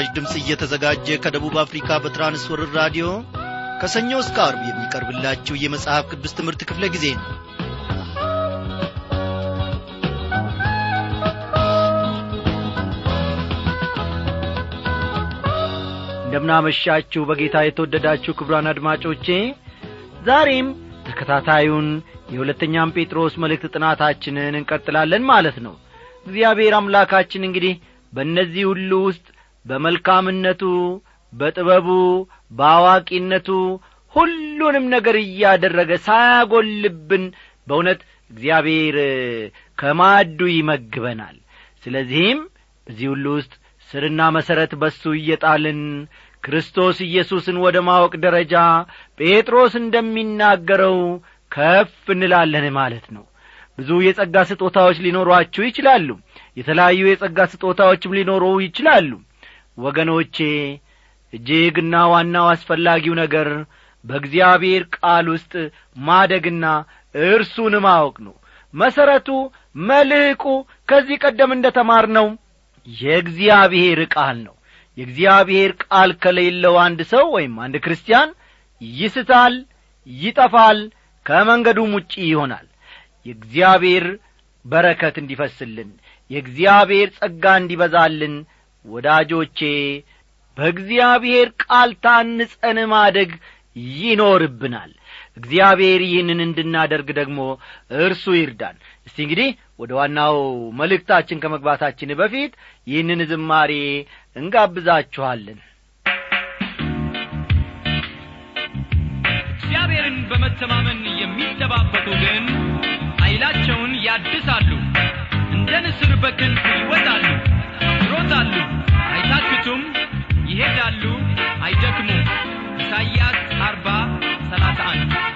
በምስራች ድምፅ እየተዘጋጀ ከደቡብ አፍሪካ በትራንስወርር ራዲዮ ከሰኞ እስከ አርብ የሚቀርብላችሁ የመጽሐፍ ቅዱስ ትምህርት ክፍለ ጊዜ ነው። እንደምናመሻችሁ በጌታ የተወደዳችሁ ክብሯን አድማጮቼ ዛሬም ተከታታዩን የሁለተኛም ጴጥሮስ መልእክት ጥናታችንን እንቀጥላለን ማለት ነው። እግዚአብሔር አምላካችን እንግዲህ በእነዚህ ሁሉ ውስጥ በመልካምነቱ በጥበቡ በአዋቂነቱ ሁሉንም ነገር እያደረገ ሳያጐልብን በእውነት እግዚአብሔር ከማዱ ይመግበናል። ስለዚህም በዚህ ሁሉ ውስጥ ስርና መሠረት በሱ እየጣልን ክርስቶስ ኢየሱስን ወደ ማወቅ ደረጃ ጴጥሮስ እንደሚናገረው ከፍ እንላለን ማለት ነው። ብዙ የጸጋ ስጦታዎች ሊኖሯችሁ ይችላሉ። የተለያዩ የጸጋ ስጦታዎችም ሊኖሩ ይችላሉ ወገኖቼ እጅግና ዋናው አስፈላጊው ነገር በእግዚአብሔር ቃል ውስጥ ማደግና እርሱን ማወቅ ነው። መሠረቱ መልሕቁ ከዚህ ቀደም እንደ ተማር ነው የእግዚአብሔር ቃል ነው። የእግዚአብሔር ቃል ከሌለው አንድ ሰው ወይም አንድ ክርስቲያን ይስታል ይጠፋል ከመንገዱም ውጪ ይሆናል። የእግዚአብሔር በረከት እንዲፈስልን የእግዚአብሔር ጸጋ እንዲበዛልን ወዳጆቼ በእግዚአብሔር ቃል ታንጸን ማደግ ይኖርብናል። እግዚአብሔር ይህንን እንድናደርግ ደግሞ እርሱ ይርዳን። እስቲ እንግዲህ ወደ ዋናው መልእክታችን ከመግባታችን በፊት ይህንን ዝማሬ እንጋብዛችኋለን። እግዚአብሔርን በመተማመን የሚጠባበቁ ግን ኃይላቸውን ያድሳሉ እንደ ንስር በክንፍ ይወጣሉ ይሮጣሉ አይታክቱም፣ ይሄዳሉ አይደክሙም። ኢሳይያስ 40 31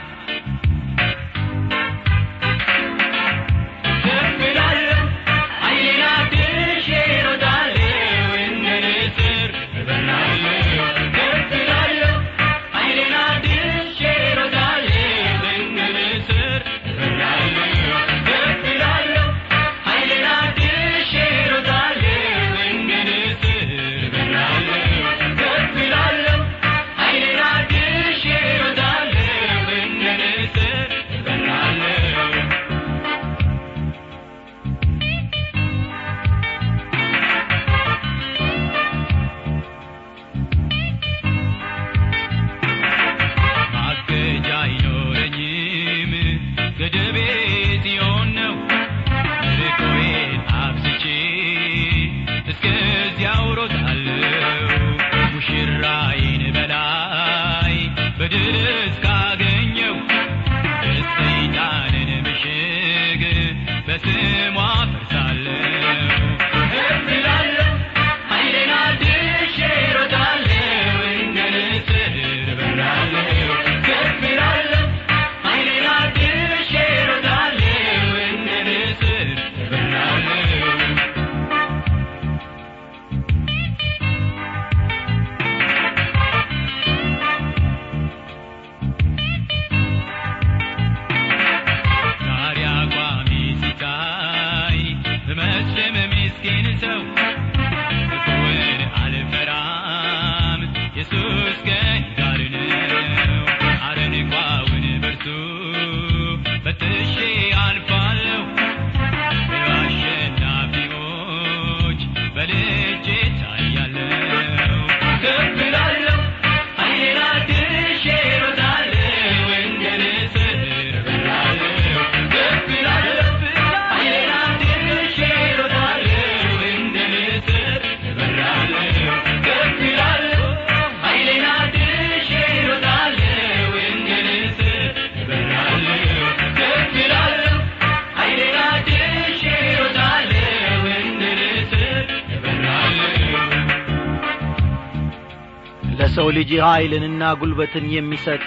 ለሰው ልጅ ኀይልንና ጉልበትን የሚሰጥ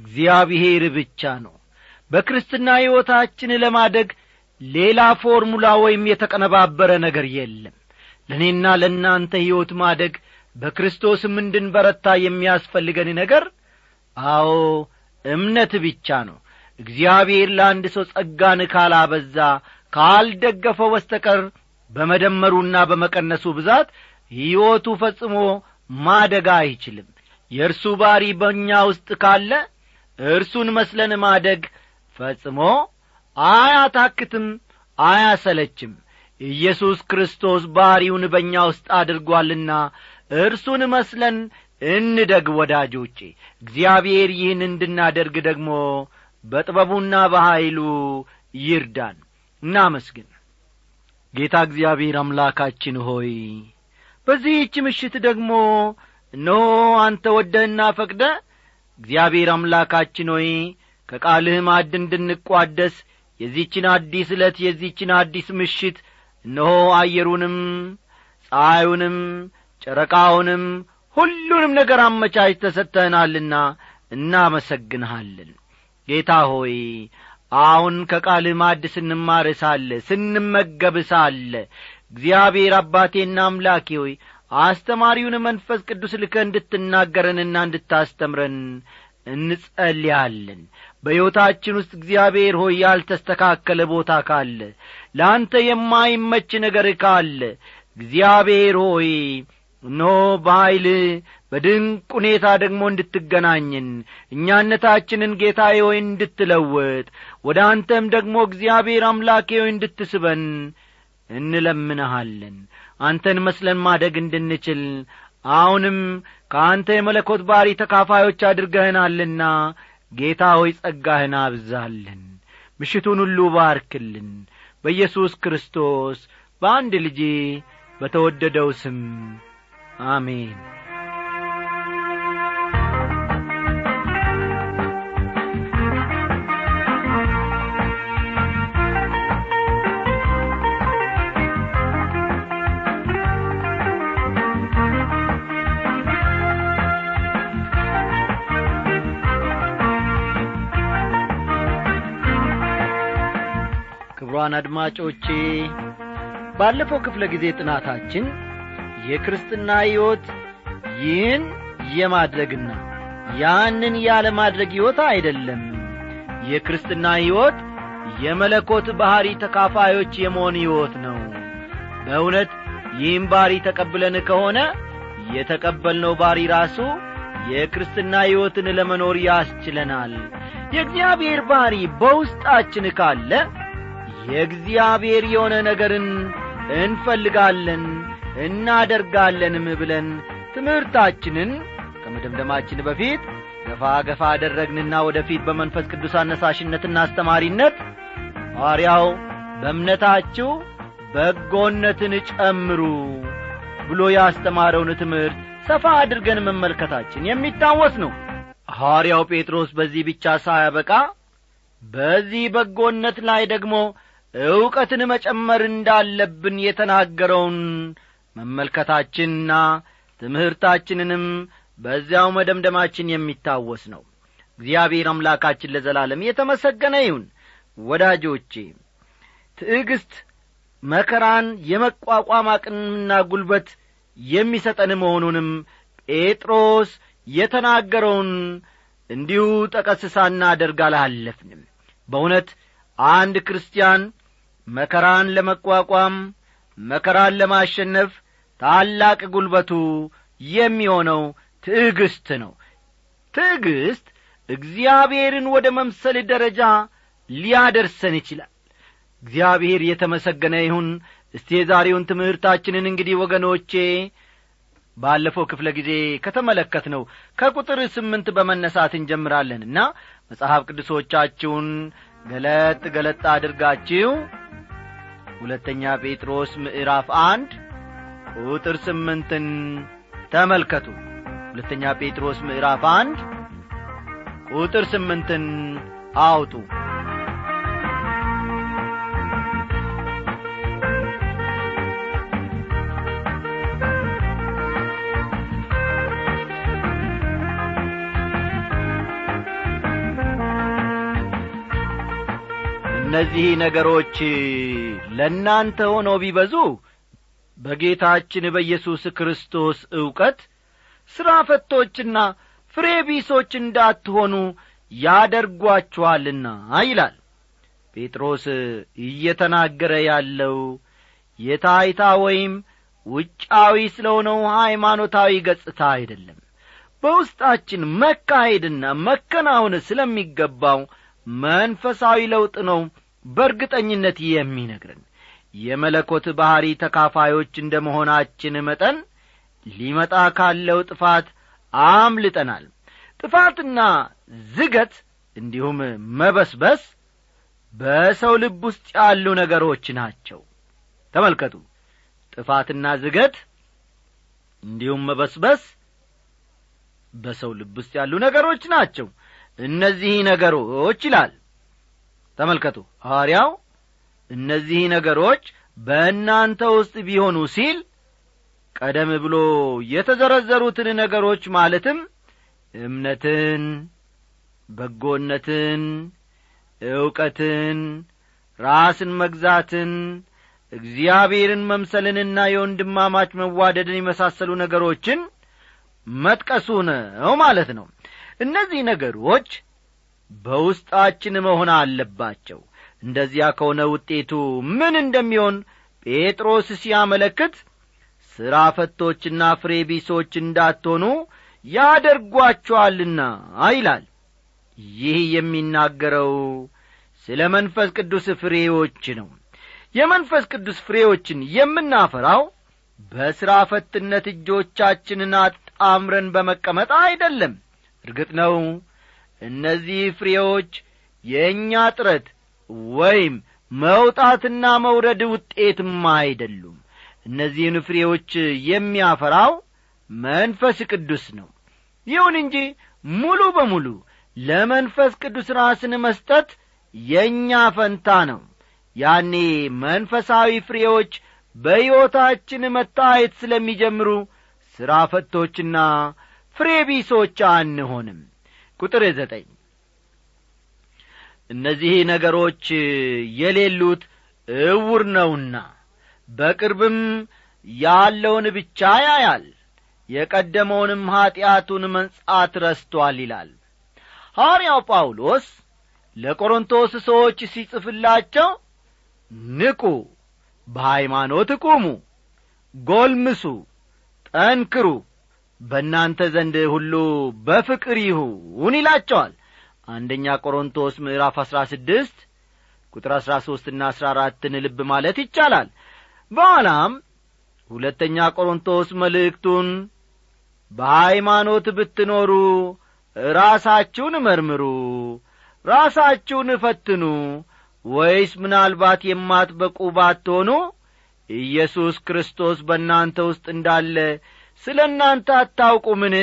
እግዚአብሔር ብቻ ነው። በክርስትና ሕይወታችን ለማደግ ሌላ ፎርሙላ ወይም የተቀነባበረ ነገር የለም። ለእኔና ለእናንተ ሕይወት ማደግ በክርስቶስም እንድንበረታ የሚያስፈልገን ነገር አዎ እምነት ብቻ ነው። እግዚአብሔር ለአንድ ሰው ጸጋን ካላበዛ ካልደገፈው በስተቀር በመደመሩና በመቀነሱ ብዛት ሕይወቱ ፈጽሞ ማደግ አይችልም። የእርሱ ባሪ በእኛ ውስጥ ካለ እርሱን መስለን ማደግ ፈጽሞ አያታክትም አያሰለችም። ኢየሱስ ክርስቶስ ባሪውን በእኛ ውስጥ አድርጓልና እርሱን መስለን እንደግ ወዳጆቼ። እግዚአብሔር ይህን እንድናደርግ ደግሞ በጥበቡና በኀይሉ ይርዳን። እናመስግን። ጌታ እግዚአብሔር አምላካችን ሆይ በዚህች ምሽት ደግሞ እነሆ አንተ ወደህና ፈቅደ እግዚአብሔር አምላካችን ሆይ ከቃልህ ማዕድ እንድንቋደስ የዚችን አዲስ ዕለት የዚችን አዲስ ምሽት እነሆ አየሩንም ፀሐዩንም ጨረቃውንም ሁሉንም ነገር አመቻች ተሰጥተህናልና እናመሰግንሃለን። ጌታ ሆይ አሁን ከቃልህ ማዕድ ስንማር ሳለ እግዚአብሔር አባቴና አምላኬ ሆይ አስተማሪውን መንፈስ ቅዱስ ልከ እንድትናገረንና እንድታስተምረን እንጸልያለን። በሕይወታችን ውስጥ እግዚአብሔር ሆይ ያልተስተካከለ ቦታ ካለ ለአንተ የማይመች ነገር ካለ እግዚአብሔር ሆይ እነሆ በኀይል በድንቅ ሁኔታ ደግሞ እንድትገናኝን እኛነታችንን ጌታዬ ሆይ እንድትለውጥ ወደ አንተም ደግሞ እግዚአብሔር አምላኬ ሆይ እንድትስበን እንለምንሃለን። አንተን መስለን ማደግ እንድንችል አሁንም ከአንተ የመለኮት ባሪ ተካፋዮች አድርገህናልና ጌታ ሆይ ጸጋህን አብዛልን ምሽቱን ሁሉ ባርክልን። በኢየሱስ ክርስቶስ በአንድ ልጄ በተወደደው ስም አሜን ክቡራን አድማጮቼ ባለፈው ክፍለ ጊዜ ጥናታችን የክርስትና ሕይወት ይህን የማድረግና ያንን ያለማድረግ ሕይወት አይደለም። የክርስትና ሕይወት የመለኮት ባሕሪ ተካፋዮች የመሆን ሕይወት ነው። በእውነት ይህም ባሪ ተቀብለን ከሆነ የተቀበልነው ባሪ ራሱ የክርስትና ሕይወትን ለመኖር ያስችለናል። የእግዚአብሔር ባሪ በውስጣችን ካለ የእግዚአብሔር የሆነ ነገርን እንፈልጋለን እናደርጋለንም ብለን ትምህርታችንን ከመደምደማችን በፊት ገፋ ገፋ አደረግንና ወደፊት በመንፈስ ቅዱስ አነሳሽነትና አስተማሪነት ሐዋርያው በእምነታችሁ በጎነትን ጨምሩ ብሎ ያስተማረውን ትምህርት ሰፋ አድርገን መመልከታችን የሚታወስ ነው። ሐዋርያው ጴጥሮስ በዚህ ብቻ ሳያበቃ በዚህ በጎነት ላይ ደግሞ ዕውቀትን መጨመር እንዳለብን የተናገረውን መመልከታችንና ትምህርታችንንም በዚያው መደምደማችን የሚታወስ ነው። እግዚአብሔር አምላካችን ለዘላለም የተመሰገነ ይሁን። ወዳጆቼ ትዕግስት መከራን የመቋቋም አቅምና ጉልበት የሚሰጠን መሆኑንም ጴጥሮስ የተናገረውን እንዲሁ ጠቀስ ሳናደርግ አላለፍንም በእውነት አንድ ክርስቲያን መከራን ለመቋቋም መከራን ለማሸነፍ ታላቅ ጉልበቱ የሚሆነው ትዕግስት ነው። ትዕግስት እግዚአብሔርን ወደ መምሰል ደረጃ ሊያደርሰን ይችላል። እግዚአብሔር የተመሰገነ ይሁን። እስቲ የዛሬውን ትምህርታችንን እንግዲህ ወገኖቼ ባለፈው ክፍለ ጊዜ ከተመለከት ነው ከቁጥር ስምንት በመነሳት እንጀምራለንና መጽሐፍ ቅዱሶቻችሁን ገለጥ ገለጥ አድርጋችሁ ሁለተኛ ጴጥሮስ ምዕራፍ አንድ ቁጥር ስምንትን ተመልከቱ። ሁለተኛ ጴጥሮስ ምዕራፍ አንድ ቁጥር ስምንትን አውጡ። እነዚህ ነገሮች ለእናንተ ሆነው ቢበዙ በጌታችን በኢየሱስ ክርስቶስ ዕውቀት ሥራ ፈቶችና ፍሬ ቢሶች እንዳትሆኑ ያደርጓችኋልና ይላል። ጴጥሮስ እየተናገረ ያለው የታይታ ወይም ውጫዊ ስለሆነው ሃይማኖታዊ ገጽታ አይደለም። በውስጣችን መካሄድና መከናወን ስለሚገባው መንፈሳዊ ለውጥ ነው በእርግጠኝነት የሚነግረን የመለኮት ባሕሪ ተካፋዮች እንደ መሆናችን መጠን ሊመጣ ካለው ጥፋት አምልጠናል። ጥፋትና ዝገት እንዲሁም መበስበስ በሰው ልብ ውስጥ ያሉ ነገሮች ናቸው። ተመልከቱ። ጥፋትና ዝገት እንዲሁም መበስበስ በሰው ልብ ውስጥ ያሉ ነገሮች ናቸው። እነዚህ ነገሮች ይላል ተመልከቱ። ሐዋርያው እነዚህ ነገሮች በእናንተ ውስጥ ቢሆኑ ሲል ቀደም ብሎ የተዘረዘሩትን ነገሮች ማለትም እምነትን በጎነትን ዕውቀትን ራስን መግዛትን እግዚአብሔርን መምሰልንና የወንድማማች መዋደድን የመሳሰሉ ነገሮችን መጥቀሱ ነው ማለት ነው። እነዚህ ነገሮች በውስጣችን መሆን አለባቸው። እንደዚያ ከሆነ ውጤቱ ምን እንደሚሆን ጴጥሮስ ሲያመለክት ሥራ ፈቶችና ፍሬ ቢሶች እንዳትሆኑ ያደርጓቸዋልና ይላል። ይህ የሚናገረው ስለ መንፈስ ቅዱስ ፍሬዎች ነው። የመንፈስ ቅዱስ ፍሬዎችን የምናፈራው በሥራ ፈትነት እጆቻችንን አጣምረን በመቀመጥ አይደለም። እርግጥ ነው እነዚህ ፍሬዎች የእኛ ጥረት ወይም መውጣትና መውረድ ውጤትም አይደሉም። እነዚህን ፍሬዎች የሚያፈራው መንፈስ ቅዱስ ነው። ይሁን እንጂ ሙሉ በሙሉ ለመንፈስ ቅዱስ ራስን መስጠት የእኛ ፈንታ ነው። ያኔ መንፈሳዊ ፍሬዎች በሕይወታችን መታየት ስለሚጀምሩ ሥራ ፈቶችና ፍሬ ቢሶች አንሆንም ቁጥር ዘጠኝ። እነዚህ ነገሮች የሌሉት እውር ነውና በቅርብም ያለውን ብቻ ያያል የቀደመውንም ኀጢአቱን መንጻት ረስቶአል ይላል። ሐዋርያው ጳውሎስ ለቆሮንቶስ ሰዎች ሲጽፍላቸው ንቁ በሃይማኖት ቁሙ ጐልምሱ ጠንክሩ በእናንተ ዘንድ ሁሉ በፍቅር ይሁን ይላቸዋል። አንደኛ ቆሮንቶስ ምዕራፍ አሥራ ስድስት ቁጥር አሥራ ሦስትና አሥራ አራትን ልብ ማለት ይቻላል። በኋላም ሁለተኛ ቆሮንቶስ መልእክቱን በሃይማኖት ብትኖሩ ራሳችሁን መርምሩ ራሳችሁን እፈትኑ ወይስ ምናልባት የማትበቁ ባትሆኑ ኢየሱስ ክርስቶስ በእናንተ ውስጥ እንዳለ ስለ እናንተ አታውቁምን?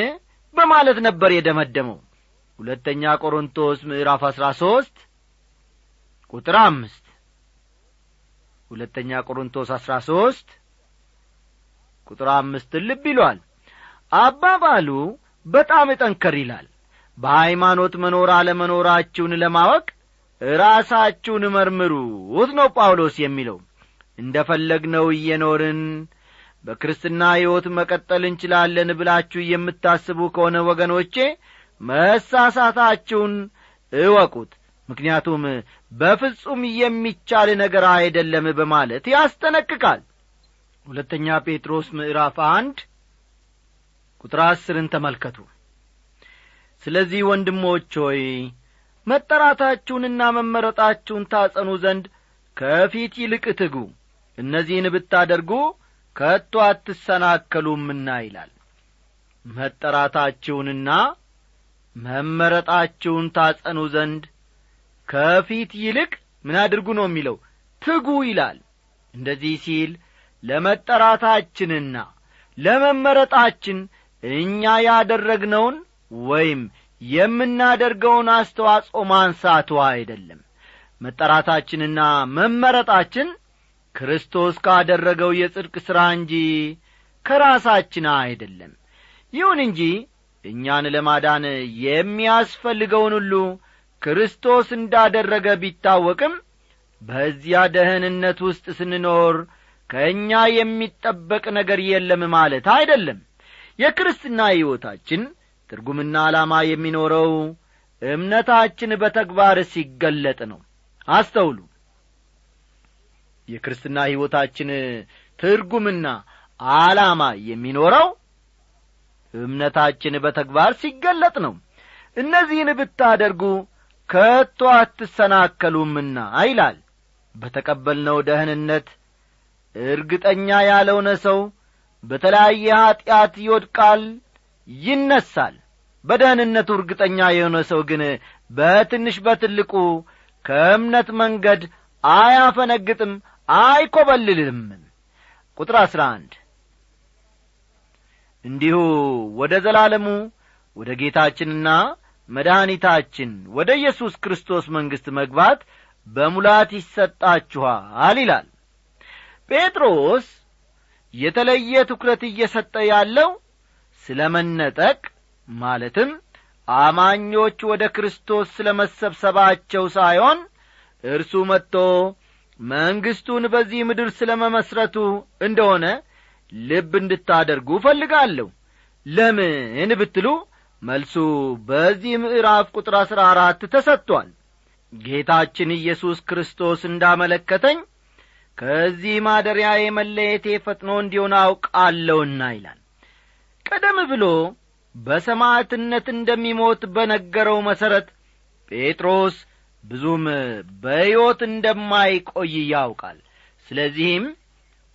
በማለት ነበር የደመደመው። ሁለተኛ ቆሮንቶስ ምዕራፍ አሥራ ሦስት ቁጥር አምስት ሁለተኛ ቆሮንቶስ አሥራ ሦስት ቁጥር አምስትን ልብ ይሏል። አባባሉ በጣም ጠንከር ይላል። በሃይማኖት መኖር አለመኖራችሁን ለማወቅ ራሳችሁን መርምሩት ነው ጳውሎስ የሚለው። እንደ ፈለግነው እየኖርን በክርስትና ሕይወት መቀጠል እንችላለን ብላችሁ የምታስቡ ከሆነ ወገኖቼ መሳሳታችሁን እወቁት። ምክንያቱም በፍጹም የሚቻል ነገር አይደለም በማለት ያስጠነቅቃል። ሁለተኛ ጴጥሮስ ምዕራፍ አንድ ቁጥር አስርን ተመልከቱ። ስለዚህ ወንድሞች ሆይ መጠራታችሁንና መመረጣችሁን ታጸኑ ዘንድ ከፊት ይልቅ ትጉ። እነዚህን ብታደርጉ ከቶ አትሰናከሉምና ይላል። መጠራታችሁንና መመረጣችሁን ታጸኑ ዘንድ ከፊት ይልቅ ምን አድርጉ ነው የሚለው? ትጉ ይላል። እንደዚህ ሲል ለመጠራታችንና ለመመረጣችን እኛ ያደረግነውን ወይም የምናደርገውን አስተዋጽኦ ማንሳቱ አይደለም። መጠራታችንና መመረጣችን ክርስቶስ ካደረገው የጽድቅ ሥራ እንጂ ከራሳችን አይደለም። ይሁን እንጂ እኛን ለማዳን የሚያስፈልገውን ሁሉ ክርስቶስ እንዳደረገ ቢታወቅም በዚያ ደህንነት ውስጥ ስንኖር ከእኛ የሚጠበቅ ነገር የለም ማለት አይደለም። የክርስትና ሕይወታችን ትርጉምና ዓላማ የሚኖረው እምነታችን በተግባር ሲገለጥ ነው። አስተውሉ የክርስትና ሕይወታችን ትርጉምና ዓላማ የሚኖረው እምነታችን በተግባር ሲገለጥ ነው። እነዚህን ብታደርጉ ከቶ አትሰናከሉምና ይላል። በተቀበልነው ደህንነት እርግጠኛ ያልሆነ ሰው በተለያየ ኀጢአት ይወድቃል ይነሳል። በደህንነቱ እርግጠኛ የሆነ ሰው ግን በትንሽ በትልቁ ከእምነት መንገድ አያፈነግጥም አይኰበልልም ቁጥር አሥራ አንድ እንዲሁ ወደ ዘላለሙ ወደ ጌታችንና መድኃኒታችን ወደ ኢየሱስ ክርስቶስ መንግሥት መግባት በሙላት ይሰጣችኋል ይላል። ጴጥሮስ የተለየ ትኩረት እየሰጠ ያለው ስለ መነጠቅ ማለትም አማኞች ወደ ክርስቶስ ስለ መሰብሰባቸው ሳይሆን እርሱ መጥቶ መንግሥቱን በዚህ ምድር ስለ መመስረቱ እንደሆነ ልብ እንድታደርጉ እፈልጋለሁ። ለምን ብትሉ መልሱ በዚህ ምዕራፍ ቁጥር አሥራ አራት ተሰጥቷል። ጌታችን ኢየሱስ ክርስቶስ እንዳመለከተኝ ከዚህ ማደሪያዬ መለየቴ ፈጥኖ እንዲሆን አውቃለሁና ይላል። ቀደም ብሎ በሰማዕትነት እንደሚሞት በነገረው መሠረት ጴጥሮስ ብዙም በሕይወት እንደማይቆይ ያውቃል። ስለዚህም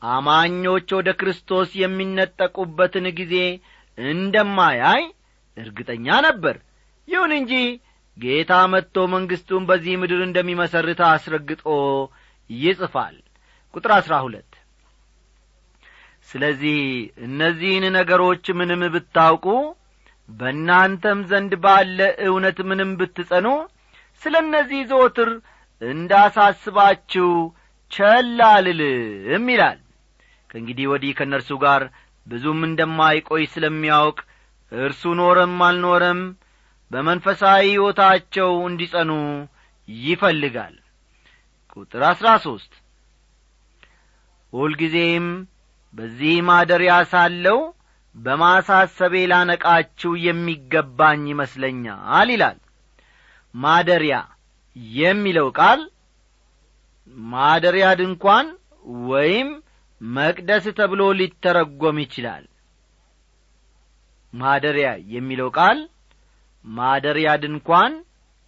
አማኞች ወደ ክርስቶስ የሚነጠቁበትን ጊዜ እንደማያይ እርግጠኛ ነበር። ይሁን እንጂ ጌታ መጥቶ መንግሥቱን በዚህ ምድር እንደሚመሰርት አስረግጦ ይጽፋል። ቁጥር አሥራ ሁለት ስለዚህ እነዚህን ነገሮች ምንም ብታውቁ በእናንተም ዘንድ ባለ እውነት ምንም ብትጸኑ ስለ እነዚህ ዘወትር እንዳሳስባችሁ ቸል አልልም ይላል። ከእንግዲህ ወዲህ ከእነርሱ ጋር ብዙም እንደማይቆይ ስለሚያውቅ እርሱ ኖረም አልኖረም በመንፈሳዊ ሕይወታቸው እንዲጸኑ ይፈልጋል። ቁጥር አሥራ ሦስት ሁልጊዜም በዚህ ማደሪያ ሳለው በማሳሰቤ ላነቃችሁ የሚገባኝ ይመስለኛል ይላል ማደሪያ የሚለው ቃል ማደሪያ ድንኳን ወይም መቅደስ ተብሎ ሊተረጐም ይችላል። ማደሪያ የሚለው ቃል ማደሪያ ድንኳን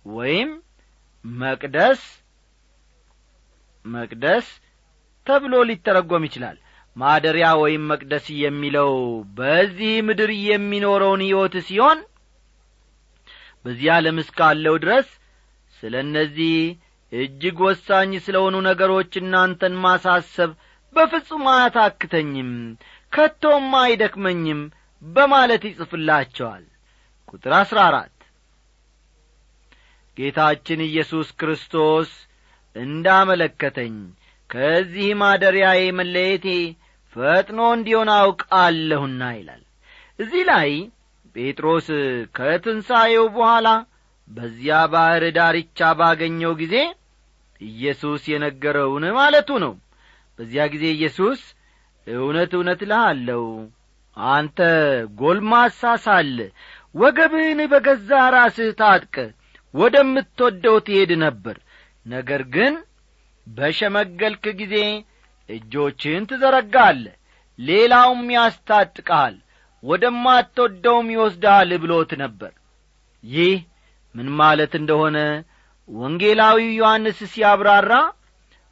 ወይም መቅደስ መቅደስ ተብሎ ሊተረጐም ይችላል። ማደሪያ ወይም መቅደስ የሚለው በዚህ ምድር የሚኖረውን ሕይወት ሲሆን በዚህ ዓለም እስካለው ድረስ ስለ እነዚህ እጅግ ወሳኝ ስለ ሆኑ ነገሮች እናንተን ማሳሰብ በፍጹም አያታክተኝም ከቶም አይደክመኝም በማለት ይጽፍላቸዋል። ቁጥር አሥራ አራት ጌታችን ኢየሱስ ክርስቶስ እንዳመለከተኝ ከዚህ ማደሪያዬ መለየቴ ፈጥኖ እንዲሆን አውቃለሁና ይላል። እዚህ ላይ ጴጥሮስ ከትንሣኤው በኋላ በዚያ ባሕር ዳርቻ ባገኘው ጊዜ ኢየሱስ የነገረውን ማለቱ ነው። በዚያ ጊዜ ኢየሱስ እውነት እውነት እልሃለሁ አንተ ጐልማሳ ሳለ ወገብህን በገዛ ራስህ ታጥቀ ወደምትወደው ትሄድ ነበር። ነገር ግን በሸመገልክ ጊዜ እጆችህን ትዘረጋለ ሌላውም ያስታጥቃል ወደማትወደውም ይወስዳል ብሎት ነበር። ይህ ምን ማለት እንደሆነ ወንጌላዊው ዮሐንስ ሲያብራራ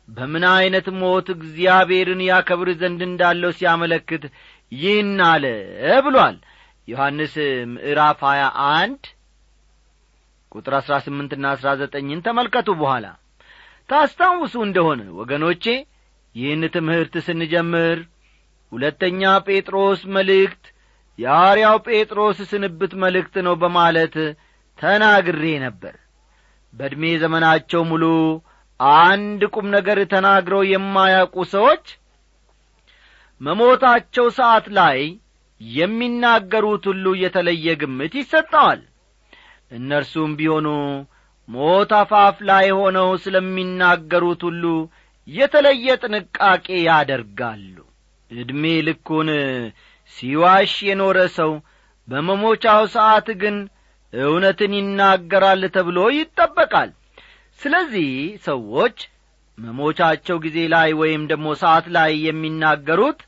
በምን ዐይነት ሞት እግዚአብሔርን ያከብር ዘንድ እንዳለው ሲያመለክት ይህን አለ ብሏል። ዮሐንስ ምዕራፍ ሀያ አንድ ቁጥር አሥራ ስምንትና አሥራ ዘጠኝን ተመልከቱ በኋላ። ታስታውሱ እንደሆነ ወገኖቼ ይህን ትምህርት ስንጀምር ሁለተኛ ጴጥሮስ መልእክት የሐዋርያው ጴጥሮስ ስንብት መልእክት ነው በማለት ተናግሬ ነበር። በዕድሜ ዘመናቸው ሙሉ አንድ ቁም ነገር ተናግረው የማያውቁ ሰዎች መሞታቸው ሰዓት ላይ የሚናገሩት ሁሉ የተለየ ግምት ይሰጠዋል። እነርሱም ቢሆኑ ሞት አፋፍ ላይ ሆነው ስለሚናገሩት ሁሉ የተለየ ጥንቃቄ ያደርጋሉ። ዕድሜ ልኩን ሲዋሽ የኖረ ሰው በመሞቻው ሰዓት ግን እውነትን ይናገራል ተብሎ ይጠበቃል። ስለዚህ ሰዎች መሞቻቸው ጊዜ ላይ ወይም ደግሞ ሰዓት ላይ የሚናገሩት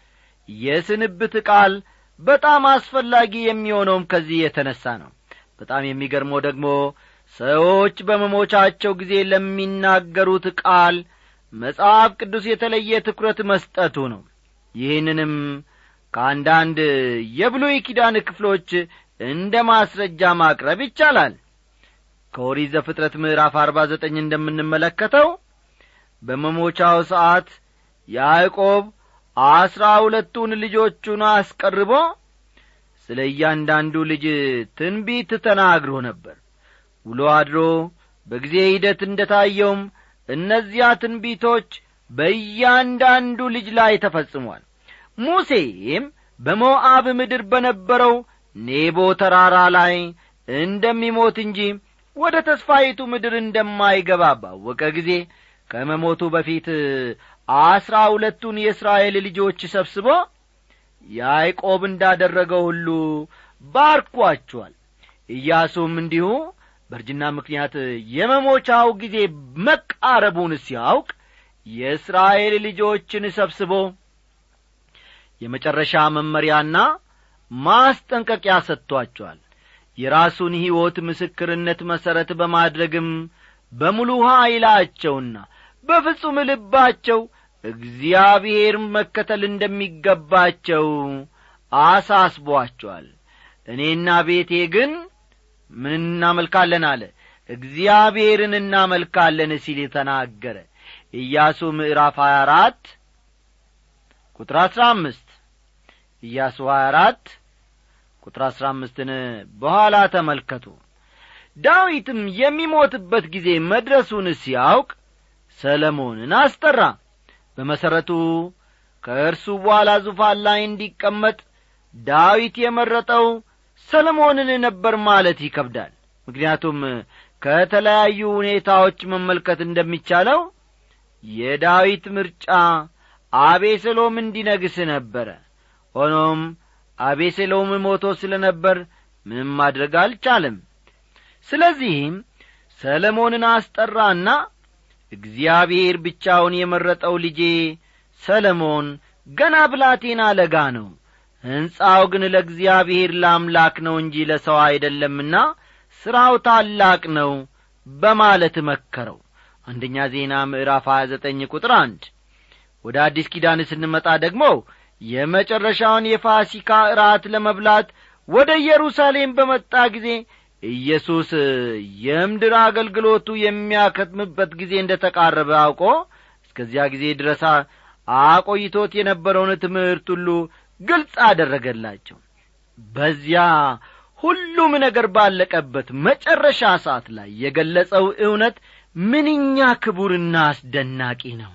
የስንብት ቃል በጣም አስፈላጊ የሚሆነውም ከዚህ የተነሣ ነው። በጣም የሚገርመው ደግሞ ሰዎች በመሞቻቸው ጊዜ ለሚናገሩት ቃል መጽሐፍ ቅዱስ የተለየ ትኩረት መስጠቱ ነው። ይህንንም ከአንዳንድ የብሉይ ኪዳን ክፍሎች እንደ ማስረጃ ማቅረብ ይቻላል። ከኦሪት ዘፍጥረት ምዕራፍ አርባ ዘጠኝ እንደምንመለከተው በመሞቻው ሰዓት ያዕቆብ አስራ ሁለቱን ልጆቹን አስቀርቦ ስለ እያንዳንዱ ልጅ ትንቢት ተናግሮ ነበር። ውሎ አድሮ በጊዜ ሂደት እንደ ታየውም እነዚያ ትንቢቶች በእያንዳንዱ ልጅ ላይ ተፈጽሟል ሙሴም በሞዓብ ምድር በነበረው ኔቦ ተራራ ላይ እንደሚሞት እንጂ ወደ ተስፋይቱ ምድር እንደማይገባ ባወቀ ጊዜ ከመሞቱ በፊት አስራ ሁለቱን የእስራኤል ልጆች ሰብስቦ ያዕቆብ እንዳደረገው ሁሉ ባርኳቸዋል። ኢያሱም እንዲሁ በእርጅና ምክንያት የመሞቻው ጊዜ መቃረቡን ሲያውቅ የእስራኤል ልጆችን ሰብስቦ የመጨረሻ መመሪያና ማስጠንቀቂያ ሰጥቶአቸዋል የራሱን ሕይወት ምስክርነት መሠረት በማድረግም በሙሉ ኀይላቸውና በፍጹም ልባቸው እግዚአብሔር መከተል እንደሚገባቸው አሳስቧቸዋል። እኔና ቤቴ ግን ምን እናመልካለን አለ። እግዚአብሔርን እናመልካለን ሲል ተናገረ። ኢያሱ ምዕራፍ ሀያ አራት ቁጥር አሥራ አምስት ኢያሱ ሀያ አራት ቁጥር አሥራ አምስትን በኋላ ተመልከቱ። ዳዊትም የሚሞትበት ጊዜ መድረሱን ሲያውቅ ሰለሞንን አስጠራ። በመሠረቱ ከእርሱ በኋላ ዙፋን ላይ እንዲቀመጥ ዳዊት የመረጠው ሰለሞንን ነበር ማለት ይከብዳል። ምክንያቱም ከተለያዩ ሁኔታዎች መመልከት እንደሚቻለው የዳዊት ምርጫ አቤሴሎም እንዲነግስ ነበረ ሆኖም አቤሴሎም ሞቶ ስለ ነበር ምንም ማድረግ አልቻለም። ስለዚህም ሰለሞንን አስጠራና እግዚአብሔር ብቻውን የመረጠው ልጄ ሰለሞን ገና ብላቴና ለጋ ነው። ሕንጻው ግን ለእግዚአብሔር ለአምላክ ነው እንጂ ለሰው አይደለምና ሥራው ታላቅ ነው በማለት መከረው። አንደኛ ዜና ምዕራፍ ሀያ ዘጠኝ ቁጥር አንድ ወደ አዲስ ኪዳን ስንመጣ ደግሞ የመጨረሻውን የፋሲካ እራት ለመብላት ወደ ኢየሩሳሌም በመጣ ጊዜ ኢየሱስ የምድር አገልግሎቱ የሚያከትምበት ጊዜ እንደ ተቃረበ አውቆ እስከዚያ ጊዜ ድረስ አቆይቶት የነበረውን ትምህርት ሁሉ ግልጽ አደረገላቸው። በዚያ ሁሉም ነገር ባለቀበት መጨረሻ ሰዓት ላይ የገለጸው እውነት ምንኛ ክቡርና አስደናቂ ነው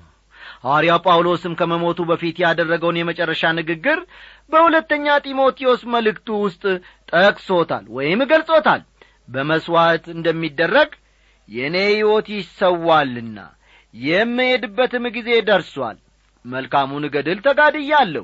ሐዋርያው ጳውሎስም ከመሞቱ በፊት ያደረገውን የመጨረሻ ንግግር በሁለተኛ ጢሞቴዎስ መልእክቱ ውስጥ ጠቅሶታል ወይም ገልጾታል። በመሥዋዕት እንደሚደረግ የእኔ ሕይወት ይሰዋልና የምሄድበትም ጊዜ ደርሷል። መልካሙን ገድል ተጋድያለሁ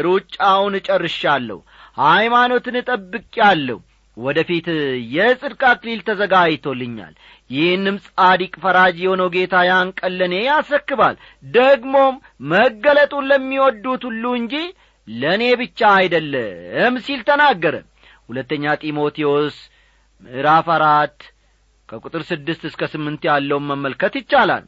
ሩጫውን እጨርሻለሁ ሃይማኖትን እጠብቄአለሁ ወደ ፊት የጽድቅ አክሊል ተዘጋጅቶልኛል ይህንም ጻዲቅ ፈራጅ የሆነው ጌታ ያን ቀን ለእኔ ያስረክባል። ደግሞም መገለጡን ለሚወዱት ሁሉ እንጂ ለእኔ ብቻ አይደለም ሲል ተናገረ። ሁለተኛ ጢሞቴዎስ ምዕራፍ አራት ከቁጥር ስድስት እስከ ስምንት ያለውን መመልከት ይቻላል።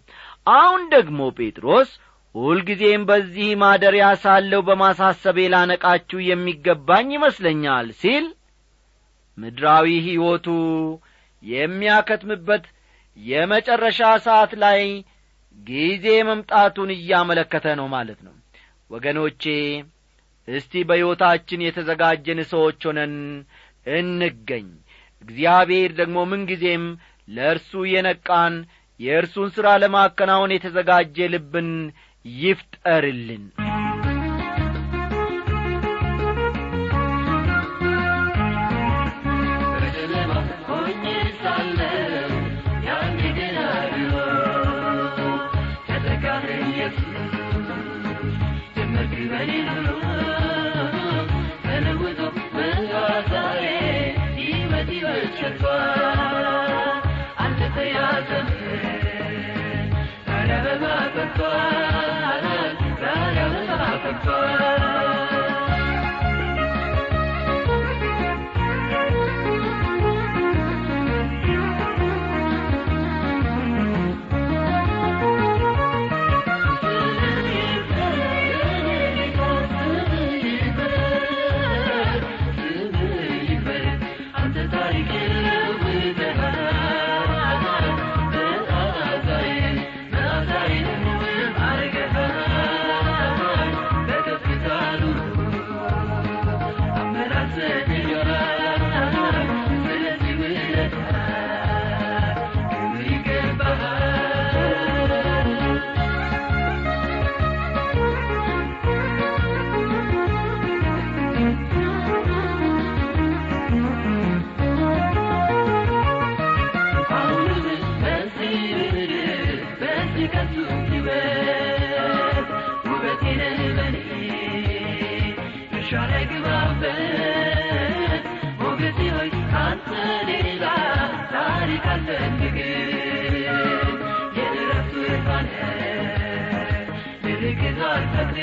አሁን ደግሞ ጴጥሮስ ሁልጊዜም በዚህ ማደሪያ ሳለው በማሳሰቤ ላነቃችሁ የሚገባኝ ይመስለኛል ሲል ምድራዊ ሕይወቱ የሚያከትምበት የመጨረሻ ሰዓት ላይ ጊዜ መምጣቱን እያመለከተ ነው ማለት ነው። ወገኖቼ እስቲ በሕይወታችን የተዘጋጀን ሰዎች ሆነን እንገኝ። እግዚአብሔር ደግሞ ምንጊዜም ለእርሱ የነቃን የእርሱን ሥራ ለማከናወን የተዘጋጀ ልብን ይፍጠርልን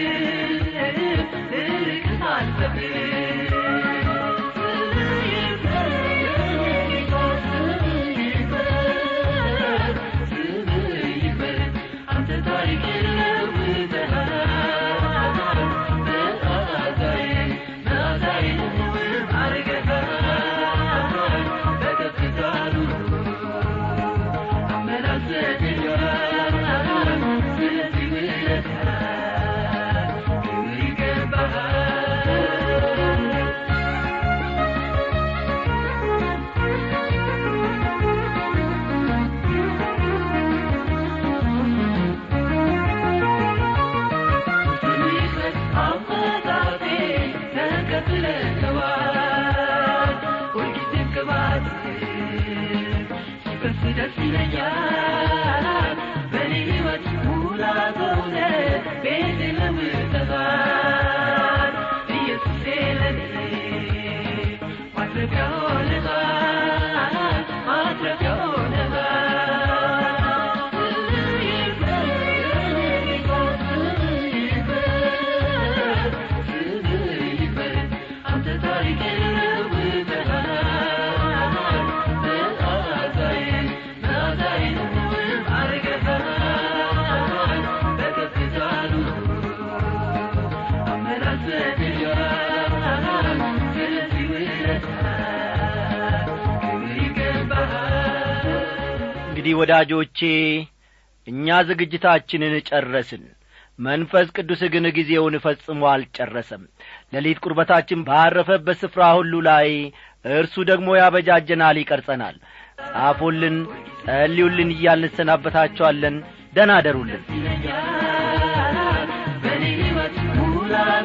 you. እንግዲህ ወዳጆቼ እኛ ዝግጅታችንን ጨረስን። መንፈስ ቅዱስ ግን ጊዜውን ፈጽሞ አልጨረሰም። ሌሊት ቁርበታችን ባረፈበት ስፍራ ሁሉ ላይ እርሱ ደግሞ ያበጃጀናል ይቀርጸናል። ጻፉልን ጸልዩልን እያልን እንሰናበታችኋለን። ደና አደሩልን። በኔ ሕይወት ሙላት